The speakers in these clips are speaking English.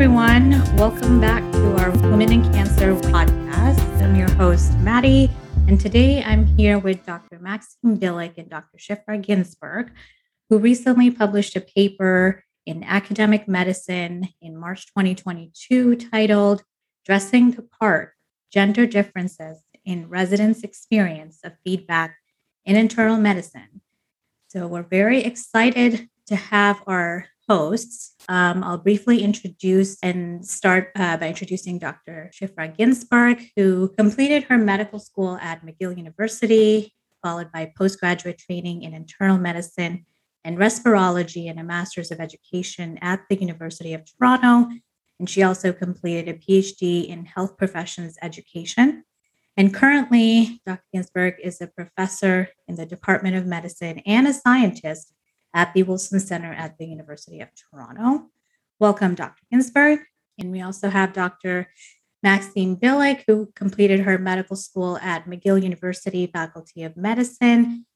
everyone. Welcome back to our Women in Cancer podcast. I'm your host, Maddie, and today I'm here with Dr. Maxime Billick and Dr. Shiphra Ginsburg, who recently published a paper in Academic Medicine in March 2022 titled Dressing the Part Gender Differences in Residents' Experience of Feedback in Internal Medicine. So, we're very excited to have our hosts. Um, I'll briefly introduce and start uh, by introducing Dr. Shiphra Ginsburg, who completed her medical school at McGill University, followed by postgraduate training in internal medicine and respirology and a master's of education at the University of Toronto. And she also completed a PhD in health professions education. And currently, Dr. Ginsburg is a professor in the Department of Medicine and a scientist at the Wilson Center at the University of Toronto. Welcome, Dr. Ginsburg. And we also have Dr. Maxime Billick, who completed her medical school at McGill University Faculty of Medicine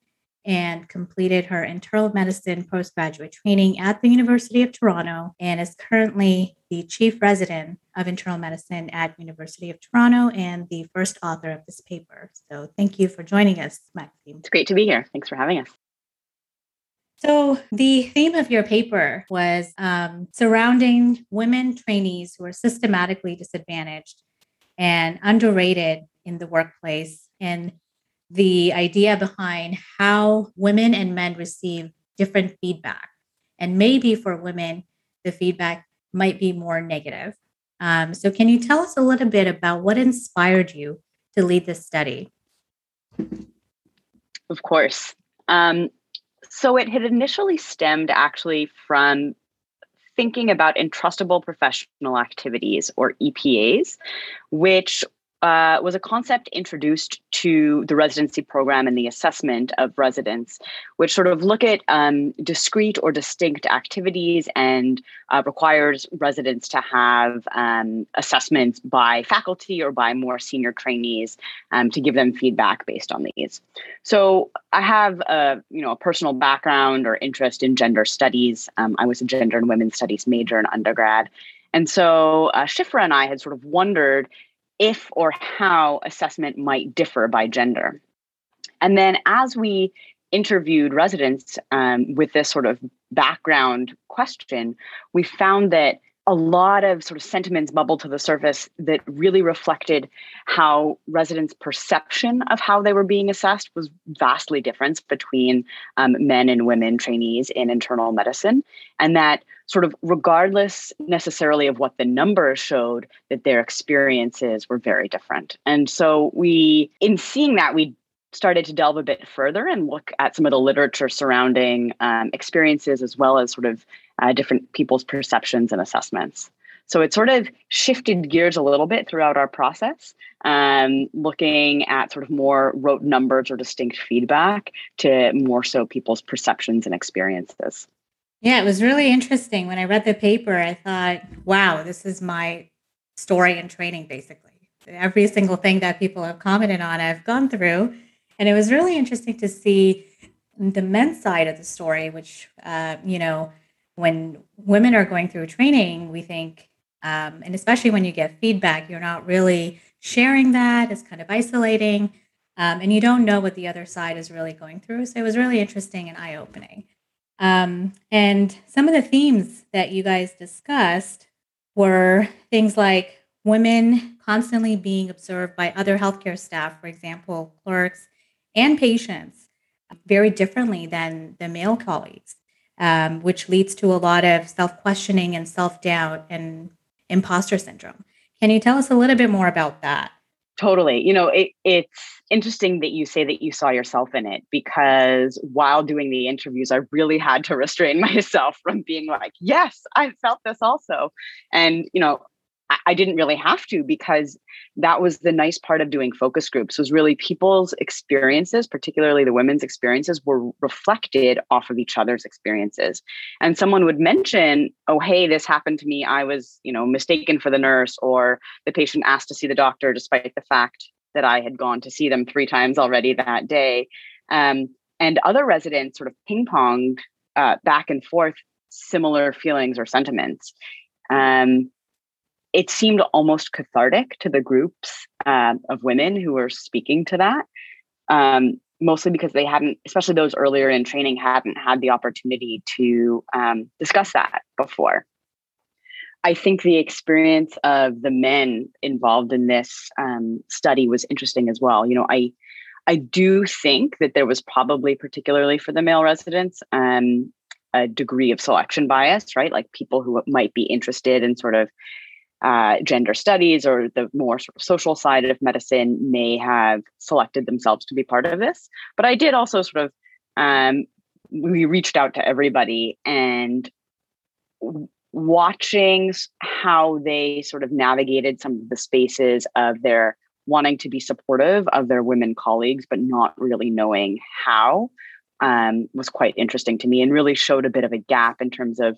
and completed her internal medicine postgraduate training at the University of Toronto and is currently the chief resident of internal medicine at University of Toronto and the first author of this paper. So thank you for joining us, Maxime. It's great to be here. Thanks for having us. So, the theme of your paper was um, surrounding women trainees who are systematically disadvantaged and underrated in the workplace, and the idea behind how women and men receive different feedback. And maybe for women, the feedback might be more negative. Um, so, can you tell us a little bit about what inspired you to lead this study? Of course. Um, so it had initially stemmed actually from thinking about entrustable professional activities or EPAs, which uh, was a concept introduced to the residency program and the assessment of residents, which sort of look at um, discrete or distinct activities and uh, requires residents to have um, assessments by faculty or by more senior trainees um, to give them feedback based on these. So I have a you know a personal background or interest in gender studies. Um, I was a gender and women's studies major in undergrad. And so uh, Shiphra and I had sort of wondered if or how assessment might differ by gender. And then as we interviewed residents um, with this sort of background question, we found that a lot of sort of sentiments bubbled to the surface that really reflected how residents' perception of how they were being assessed was vastly different between um, men and women trainees in internal medicine. And that sort of regardless necessarily of what the numbers showed, that their experiences were very different. And so we, in seeing that, we started to delve a bit further and look at some of the literature surrounding um, experiences as well as sort of uh, different people's perceptions and assessments. So it sort of shifted gears a little bit throughout our process, um, looking at sort of more rote numbers or distinct feedback to more so people's perceptions and experiences. Yeah, it was really interesting. When I read the paper, I thought, wow, this is my story and training, basically. Every single thing that people have commented on, I've gone through. And it was really interesting to see the men's side of the story, which, uh, you know, when women are going through training, we think, um, and especially when you get feedback, you're not really sharing that. It's kind of isolating. Um, and you don't know what the other side is really going through. So it was really interesting and eye opening. Um, and some of the themes that you guys discussed were things like women constantly being observed by other healthcare staff, for example, clerks and patients, very differently than the male colleagues um, which leads to a lot of self questioning and self doubt and imposter syndrome. Can you tell us a little bit more about that? Totally. You know, it, it's interesting that you say that you saw yourself in it because while doing the interviews, I really had to restrain myself from being like, yes, I felt this also. And, you know, I didn't really have to because that was the nice part of doing focus groups was really people's experiences, particularly the women's experiences, were reflected off of each other's experiences. And someone would mention, "Oh, hey, this happened to me. I was, you know, mistaken for the nurse, or the patient asked to see the doctor despite the fact that I had gone to see them three times already that day." Um, and other residents sort of ping ponged uh, back and forth similar feelings or sentiments. Um, it seemed almost cathartic to the groups uh, of women who were speaking to that. Um, mostly because they hadn't, especially those earlier in training, hadn't had the opportunity to um, discuss that before. I think the experience of the men involved in this um, study was interesting as well. You know, I I do think that there was probably, particularly for the male residents, um, a degree of selection bias, right? Like people who might be interested in sort of uh, gender studies or the more sort of social side of medicine may have selected themselves to be part of this. But I did also sort of, um, we reached out to everybody and watching how they sort of navigated some of the spaces of their wanting to be supportive of their women colleagues, but not really knowing how um, was quite interesting to me and really showed a bit of a gap in terms of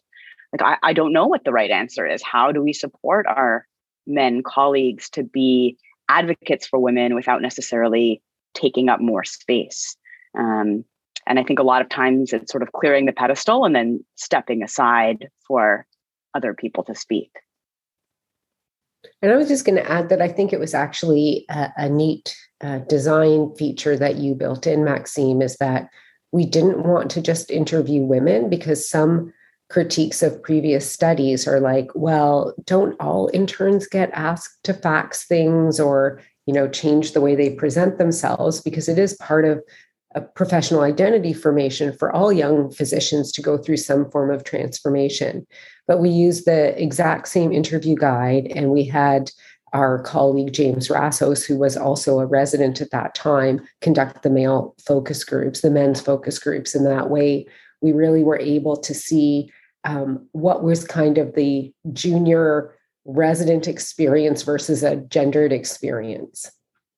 like, I, I don't know what the right answer is. How do we support our men colleagues to be advocates for women without necessarily taking up more space? Um, and I think a lot of times it's sort of clearing the pedestal and then stepping aside for other people to speak. And I was just going to add that I think it was actually a, a neat uh, design feature that you built in, Maxime, is that we didn't want to just interview women because some critiques of previous studies are like, well, don't all interns get asked to fax things or, you know, change the way they present themselves? Because it is part of a professional identity formation for all young physicians to go through some form of transformation. But we used the exact same interview guide, and we had our colleague James Rassos, who was also a resident at that time, conduct the male focus groups, the men's focus groups. In that way, we really were able to see um, what was kind of the junior resident experience versus a gendered experience.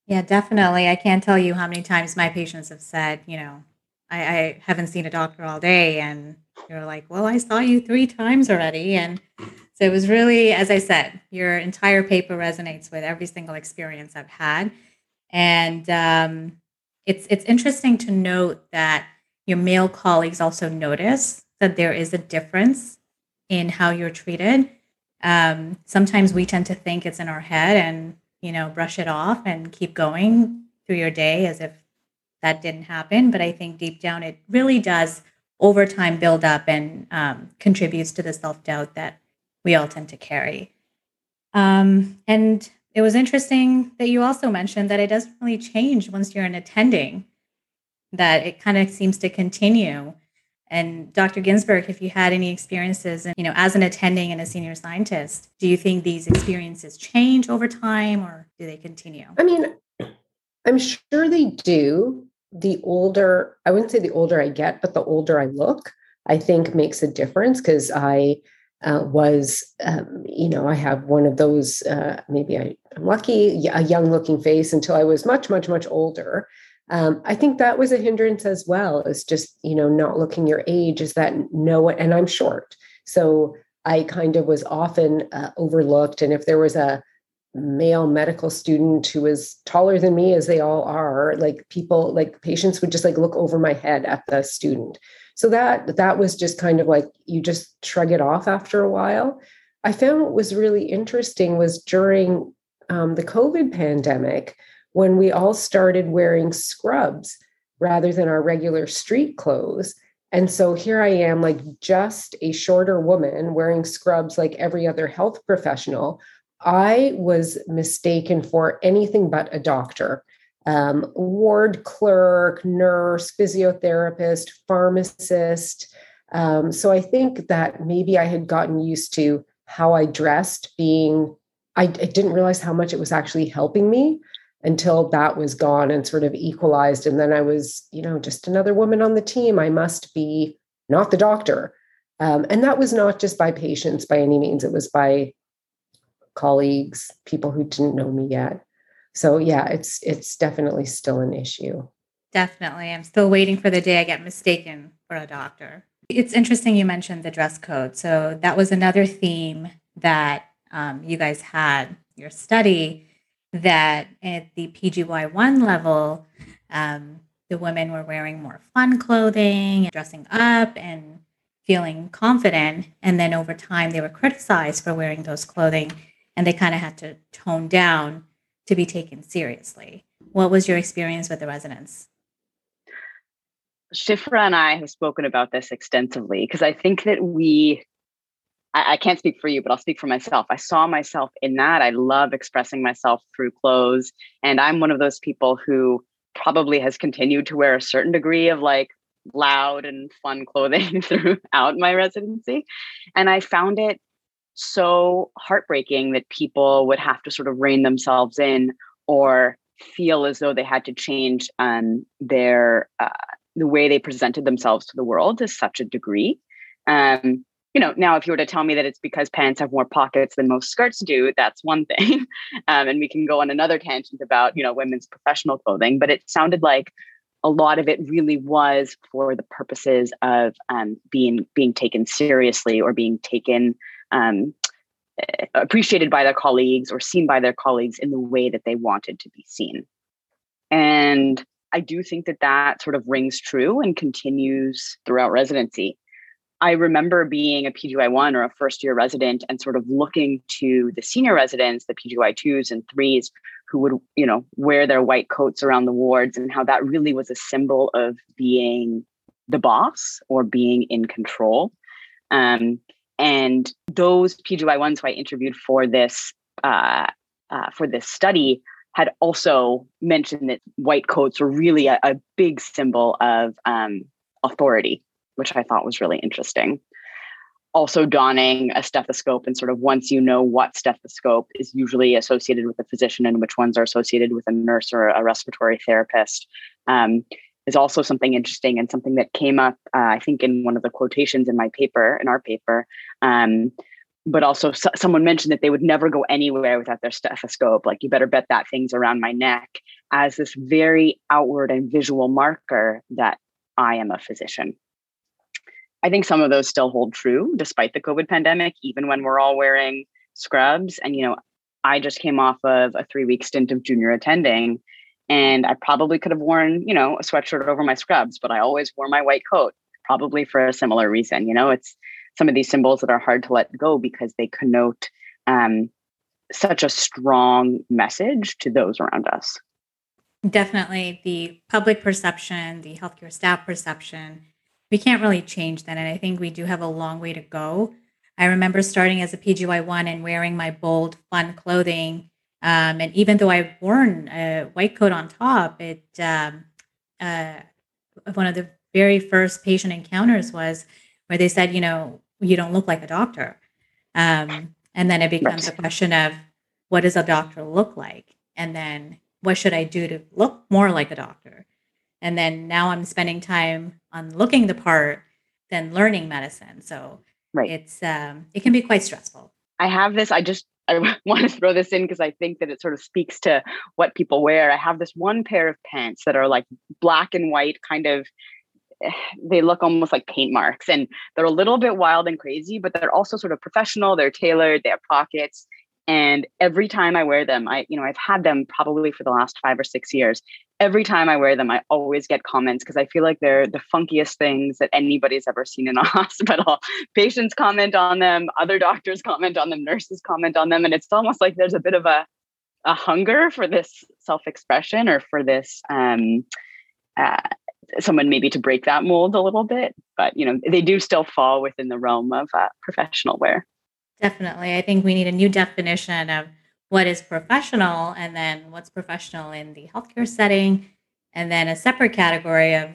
Yeah, definitely. I can't tell you how many times my patients have said, you know, I, I haven't seen a doctor all day. And you're like, well, I saw you three times already. And so it was really, as I said, your entire paper resonates with every single experience I've had. And um, it's it's interesting to note that your male colleagues also notice that there is a difference in how you're treated. Um, sometimes we tend to think it's in our head and you know, brush it off and keep going through your day as if that didn't happen. But I think deep down, it really does over time build up and um, contributes to the self doubt that we all tend to carry. Um, and it was interesting that you also mentioned that it doesn't really change once you're in attending, that it kind of seems to continue. And Dr. Ginsburg, if you had any experiences, and you know, as an attending and a senior scientist, do you think these experiences change over time, or do they continue? I mean, I'm sure they do. The older, I wouldn't say the older I get, but the older I look, I think makes a difference because I uh, was, um, you know, I have one of those. Uh, maybe I, I'm lucky, a young looking face until I was much, much, much older um, I think that was a hindrance as well as just, you know, not looking your age is that no, and I'm short. So I kind of was often uh, overlooked. And if there was a male medical student who was taller than me, as they all are, like people, like patients would just like look over my head at the student. So that that was just kind of like you just shrug it off after a while. I found what was really interesting was during um, the COVID pandemic, when we all started wearing scrubs rather than our regular street clothes. And so here I am, like just a shorter woman wearing scrubs like every other health professional. I was mistaken for anything but a doctor. Um, ward clerk, nurse, physiotherapist, pharmacist. Um, so I think that maybe I had gotten used to how I dressed being, I, I didn't realize how much it was actually helping me until that was gone and sort of equalized. And then I was, you know, just another woman on the team. I must be not the doctor. Um, and that was not just by patients by any means, it was by colleagues, people who didn't know me yet. So yeah, it's it's definitely still an issue. Definitely. I'm still waiting for the day I get mistaken for a doctor. It's interesting you mentioned the dress code. So that was another theme that um, you guys had your study that at the PGY1 level, um, the women were wearing more fun clothing, dressing up, and feeling confident. And then over time, they were criticized for wearing those clothing. and they kind of had to tone down to be taken seriously. What was your experience with the residents? Shiphra and I have spoken about this extensively because I think that we, I, I, can't speak for you, but I'll speak for myself. I saw myself in that. I love expressing myself through clothes. And I'm one of those people who probably has continued to wear a certain degree of like loud and fun clothing throughout my residency. And I found it so heartbreaking that people would have to sort of rein themselves in or feel as though they had to change um, their uh, the way they presented themselves to the world to such a degree. Um, you know, now if you were to tell me that it's because pants have more pockets than most skirts do, that's one thing, um, and we can go on another tangent about you know women's professional clothing. But it sounded like a lot of it really was for the purposes of um, being being taken seriously or being taken um, eh, appreciated by their colleagues or seen by their colleagues in the way that they wanted to be seen. And I do think that that sort of rings true and continues throughout residency. I remember being a PGY1 or a first year resident and sort of looking to the senior residents, the PGY2s and threes, who would, you know, wear their white coats around the wards and how that really was a symbol of being the boss or being in control. Um, and those PGY1s who I interviewed for this uh, uh, for this study had also mentioned that white coats were really a, a big symbol of um, authority, which I thought was really interesting. Also, donning a stethoscope, and sort of once you know what stethoscope is usually associated with a physician and which ones are associated with a nurse or a respiratory therapist, um, is also something interesting and something that came up, uh, I think, in one of the quotations in my paper, in our paper. Um, but also, so- someone mentioned that they would never go anywhere without their stethoscope. Like, you better bet that thing's around my neck as this very outward and visual marker that I am a physician. I think some of those still hold true despite the COVID pandemic, even when we're all wearing scrubs. And, you know, I just came off of a three week stint of junior attending and I probably could have worn, you know, a sweatshirt over my scrubs, but I always wore my white coat, probably for a similar reason. You know, it's some of these symbols that are hard to let go because they connote um, such a strong message to those around us. Definitely the public perception, the healthcare staff perception, we can't really change that. And I think we do have a long way to go. I remember starting as a PGY1 and wearing my bold, fun clothing um, and even though I've worn a white coat on top, it um, uh, one of the very first patient encounters was where they said, you know, you don't look like a doctor. Um, and then it becomes right. a question of what does a doctor look like? And then what should I do to look more like a doctor? And then now I'm spending time on looking the part than learning medicine. So right. it's um, it can be quite stressful. I have this. I just I want to throw this in because I think that it sort of speaks to what people wear. I have this one pair of pants that are like black and white, kind of. They look almost like paint marks, and they're a little bit wild and crazy, but they're also sort of professional. They're tailored. They have pockets, and every time I wear them, I, you know, I've had them probably for the last five or six years. Every time I wear them, I always get comments because I feel like they're the funkiest things that anybody's ever seen in a hospital. Patients comment on them, other doctors comment on them, nurses comment on them. And it's almost like there's a bit of a, a hunger for this self expression or for this, um, uh, someone maybe to break that mold a little bit. But, you know, they do still fall within the realm of uh, professional wear. Definitely. I think we need a new definition of what is professional and then what's professional in the healthcare setting, and then a separate category of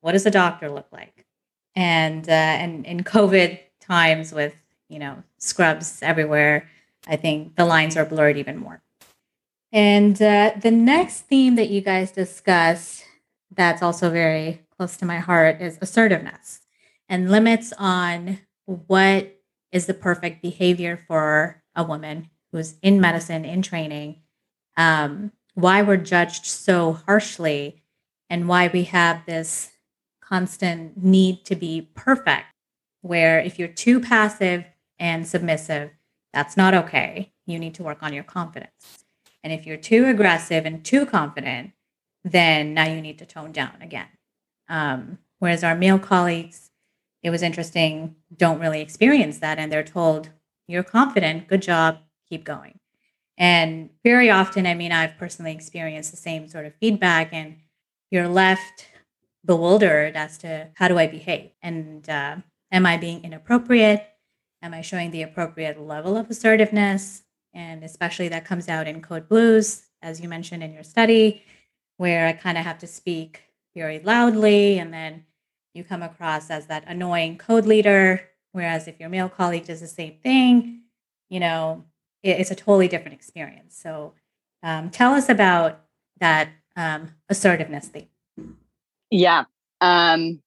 what does a doctor look like? And uh, and in COVID times with you know scrubs everywhere, I think the lines are blurred even more. And uh, the next theme that you guys discuss that's also very close to my heart is assertiveness and limits on what is the perfect behavior for a woman who's in medicine, in training, um, why we're judged so harshly, and why we have this constant need to be perfect. Where if you're too passive and submissive, that's not okay. You need to work on your confidence. And if you're too aggressive and too confident, then now you need to tone down again. Um, whereas our male colleagues it was interesting, don't really experience that. And they're told, you're confident, good job, keep going. And very often, I mean, I've personally experienced the same sort of feedback, and you're left bewildered as to how do I behave? And uh, am I being inappropriate? Am I showing the appropriate level of assertiveness? And especially that comes out in code blues, as you mentioned in your study, where I kind of have to speak very loudly and then you come across as that annoying code leader. Whereas if your male colleague does the same thing, you know, it's a totally different experience. So um, tell us about that um, assertiveness thing. Yeah. Um,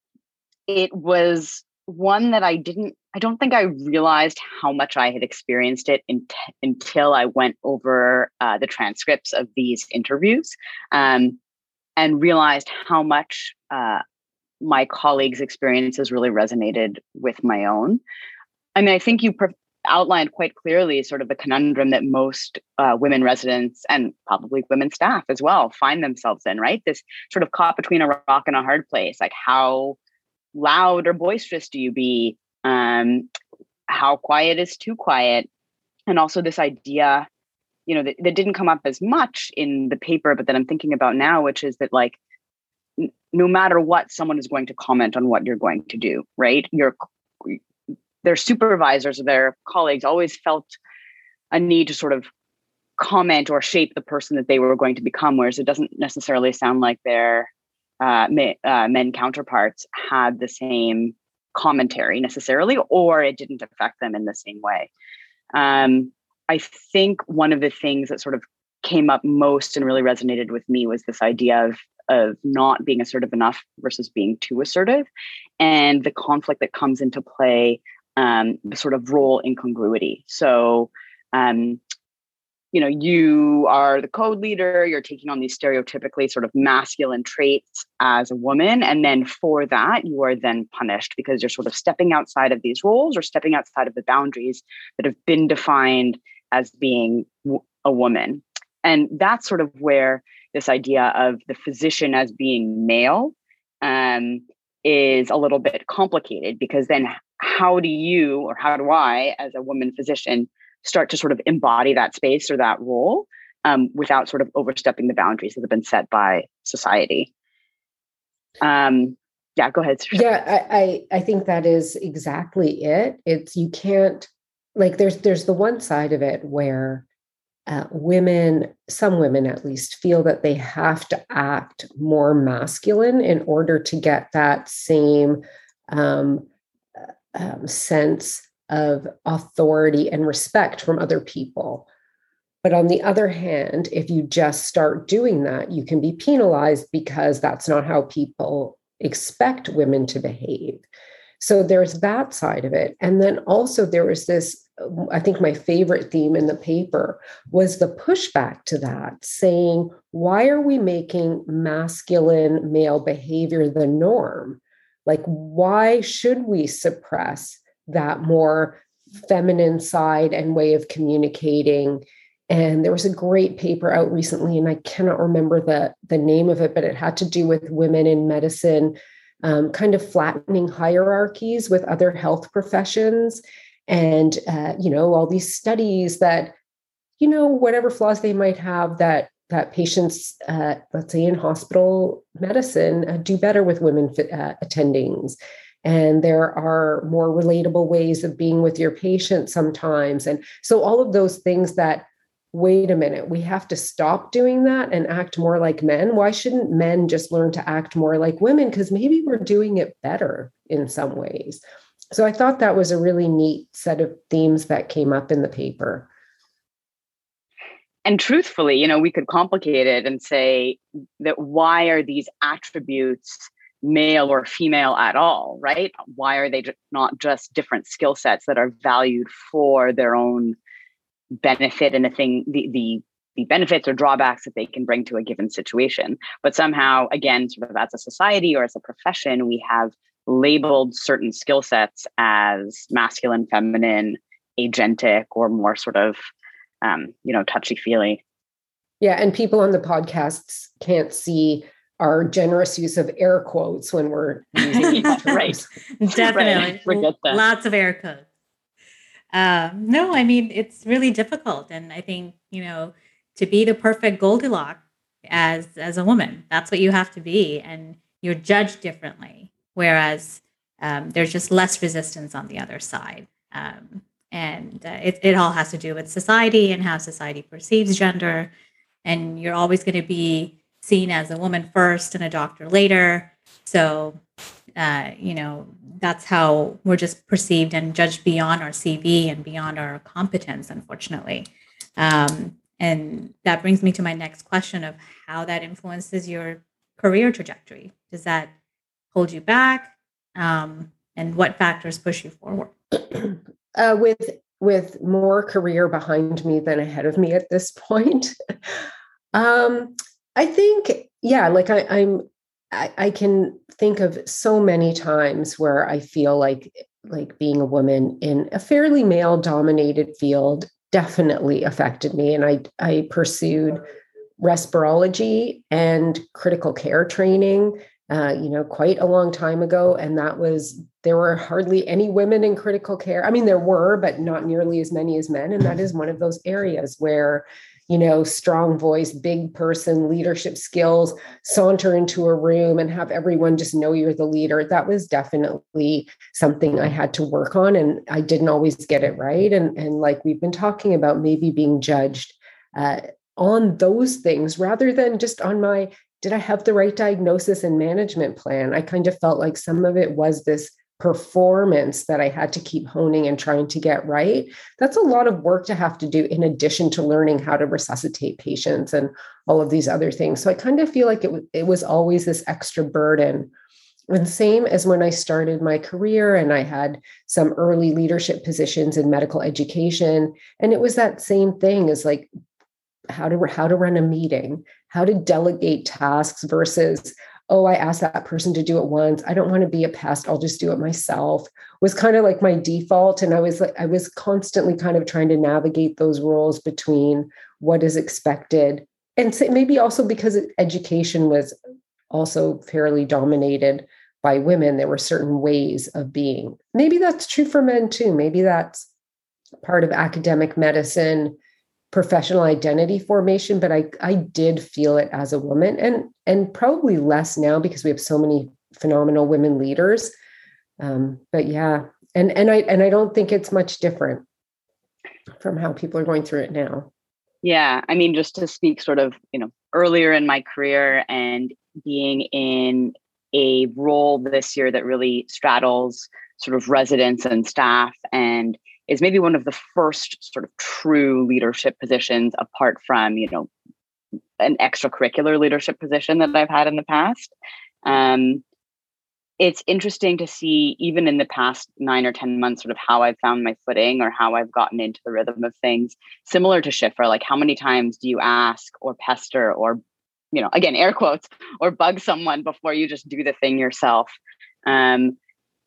it was one that I didn't, I don't think I realized how much I had experienced it in, until I went over uh, the transcripts of these interviews um, and realized how much uh, my colleagues' experiences really resonated with my own. I mean, I think you outlined quite clearly sort of the conundrum that most uh, women residents and probably women staff as well find themselves in, right? This sort of caught between a rock and a hard place. Like, how loud or boisterous do you be? Um, how quiet is too quiet? And also, this idea, you know, that, that didn't come up as much in the paper, but that I'm thinking about now, which is that, like, no matter what, someone is going to comment on what you're going to do, right? You're their supervisors or their colleagues always felt a need to sort of comment or shape the person that they were going to become, whereas it doesn't necessarily sound like their uh, men, uh, men counterparts had the same commentary necessarily, or it didn't affect them in the same way. Um, I think one of the things that sort of came up most and really resonated with me was this idea of of not being assertive enough versus being too assertive and the conflict that comes into play um, sort of role incongruity. So, um, you know, you are the code leader, you're taking on these stereotypically sort of masculine traits as a woman. And then for that, you are then punished because you're sort of stepping outside of these roles or stepping outside of the boundaries that have been defined as being a woman. And that's sort of where this idea of the physician as being male um, is a little bit complicated because then how do you or how do I, as a woman physician, start to sort of embody that space or that role um, without sort of overstepping the boundaries that have been set by society? Um, yeah, go ahead. Yeah, I, I I think that is exactly it. It's you can't like there's there's the one side of it where uh, women, some women at least, feel that they have to act more masculine in order to get that same um, um, sense of authority and respect from other people. But on the other hand, if you just start doing that, you can be penalized because that's not how people expect women to behave. So there's that side of it. And then also there was this, I think my favorite theme in the paper was the pushback to that, saying, why are we making masculine male behavior the norm? Like, why should we suppress that more feminine side and way of communicating? And there was a great paper out recently, and I cannot remember the, the name of it, but it had to do with women in medicine, um, kind of flattening hierarchies with other health professions. And, uh, you know, all these studies that, you know, whatever flaws they might have, that that patients, uh, let's say in hospital medicine, uh, do better with women uh, attendings. And there are more relatable ways of being with your patient sometimes. And so, all of those things that, wait a minute, we have to stop doing that and act more like men. Why shouldn't men just learn to act more like women? Because maybe we're doing it better in some ways. So, I thought that was a really neat set of themes that came up in the paper and truthfully, you know, we could complicate it and say that why are these attributes male or female at all, right? Why are they not just different skill sets that are valued for their own benefit and the thing, the, the the benefits or drawbacks that they can bring to a given situation. But somehow, again, sort of as a society or as a profession, we have labeled certain skill sets as masculine, feminine, agentic, or more sort of um, you know, touchy feely. Yeah, and people on the podcasts can't see our generous use of air quotes when we're using right. Definitely. Right. Lots of air quotes. Um, no, I mean, it's really difficult. And I think, you know, to be the perfect Goldilocks as as a woman, that's what you have to be. And you're judged differently. Whereas um, there's just less resistance on the other side. Um, and uh, it, it all has to do with society and how society perceives gender. And you're always going to be seen as a woman first and a doctor later. So, uh, you know, that's how we're just perceived and judged beyond our CV and beyond our competence, unfortunately. Um, and that brings me to my next question of how that influences your career trajectory. Does that hold you back? Um, and what factors push you forward? Uh, with with more career behind me than ahead of me at this point, um, I think yeah, like I, I'm I, I can think of so many times where I feel like like being a woman in a fairly male dominated field definitely affected me and I I pursued respirology and critical care training uh, you know quite a long time ago and that was there were hardly any women in critical care i mean there were but not nearly as many as men and that is one of those areas where you know, strong voice, big person, leadership skills, saunter into a room and have everyone just know you're the leader. That was definitely something I had to work on. And I didn't always get it right. And, and like we've been talking about, maybe being judged uh, on those things rather than just on my, did I have the right diagnosis and management plan? I kind of felt like some of it was this performance that I had to keep honing and trying to get right. That's a lot of work to have to do in addition to learning how to resuscitate patients and all of these other things. So I kind of feel like it, it was always this extra burden. And same as when I started my career and I had some early leadership positions in medical education. And it was that same thing as like how to how to run a meeting, how to delegate tasks versus oh, I asked that person to do it once. I don't want to be a pest. I'll just do it myself was kind of like my default. And I was like, I was constantly kind of trying to navigate those roles between what is expected. And maybe also because education was also fairly dominated by women, there were certain ways of being. Maybe that's true for men too. Maybe that's part of academic medicine professional identity formation but i i did feel it as a woman and and probably less now because we have so many phenomenal women leaders. Um, but yeah and and i and i don't think it's much different from how people are going through it now. Yeah i mean just to speak sort of you know earlier in my career and being in a role this year that really straddles sort of residents and staff and is maybe one of the first sort of true leadership positions apart from you know an extracurricular leadership position that I've had in the past. Um, it's interesting to see, even in the past nine or 10 months, sort of how I've found my footing or how I've gotten into the rhythm of things. Similar to Shiphra, like how many times do you ask or pester or, you know, again, air quotes, or bug someone before you just do the thing yourself? Um,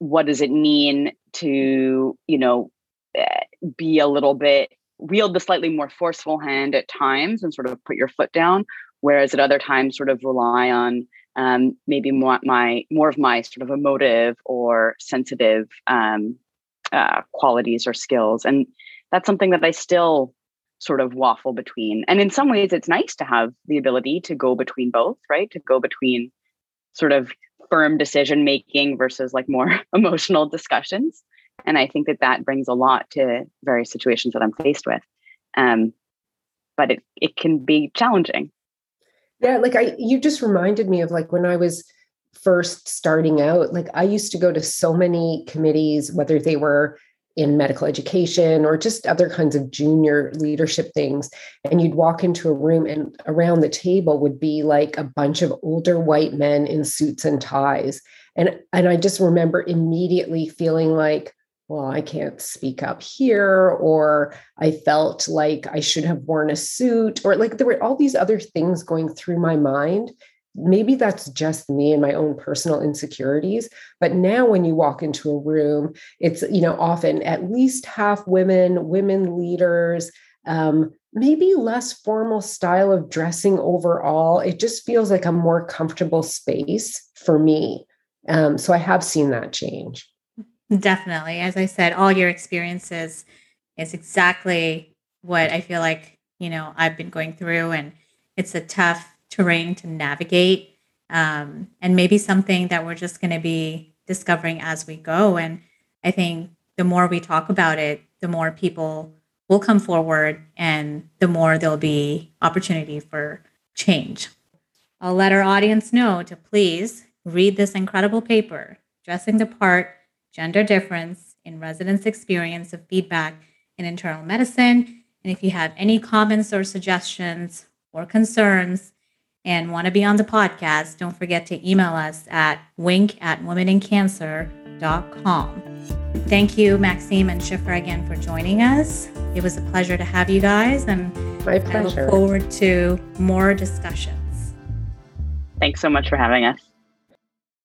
what does it mean to, you know, be a little bit wield the slightly more forceful hand at times and sort of put your foot down whereas at other times sort of rely on um, maybe more my more of my sort of emotive or sensitive um, uh, qualities or skills. And that's something that i still sort of waffle between. And in some ways it's nice to have the ability to go between both right? To go between sort of firm decision making versus like more emotional discussions and I think that that brings a lot to various situations that I'm faced with. Um, but it, it can be challenging. Yeah, like I, you just reminded me of like when I was first starting out, like I used to go to so many committees, whether they were in medical education or just other kinds of junior leadership things. And you'd walk into a room and around the table would be like a bunch of older white men in suits and ties. And, and I just remember immediately feeling like, well, I can't speak up here, or I felt like I should have worn a suit, or like there were all these other things going through my mind. Maybe that's just me and my own personal insecurities. But now, when you walk into a room, it's, you know, often at least half women, women leaders, um, maybe less formal style of dressing overall. It just feels like a more comfortable space for me. Um, so I have seen that change. Definitely. As I said, all your experiences is exactly what I feel like, you know, I've been going through. And it's a tough terrain to navigate. Um, and maybe something that we're just going to be discovering as we go. And I think the more we talk about it, the more people will come forward and the more there'll be opportunity for change. I'll let our audience know to please read this incredible paper, Dressing the Part Gender Difference in Residents' Experience of Feedback in Internal Medicine. And if you have any comments or suggestions or concerns and want to be on the podcast, don't forget to email us at wink at womenincancer.com. Thank you, Maxime and Shiphra, again for joining us. It was a pleasure to have you guys, and My pleasure. I look forward to more discussions. Thanks so much for having us.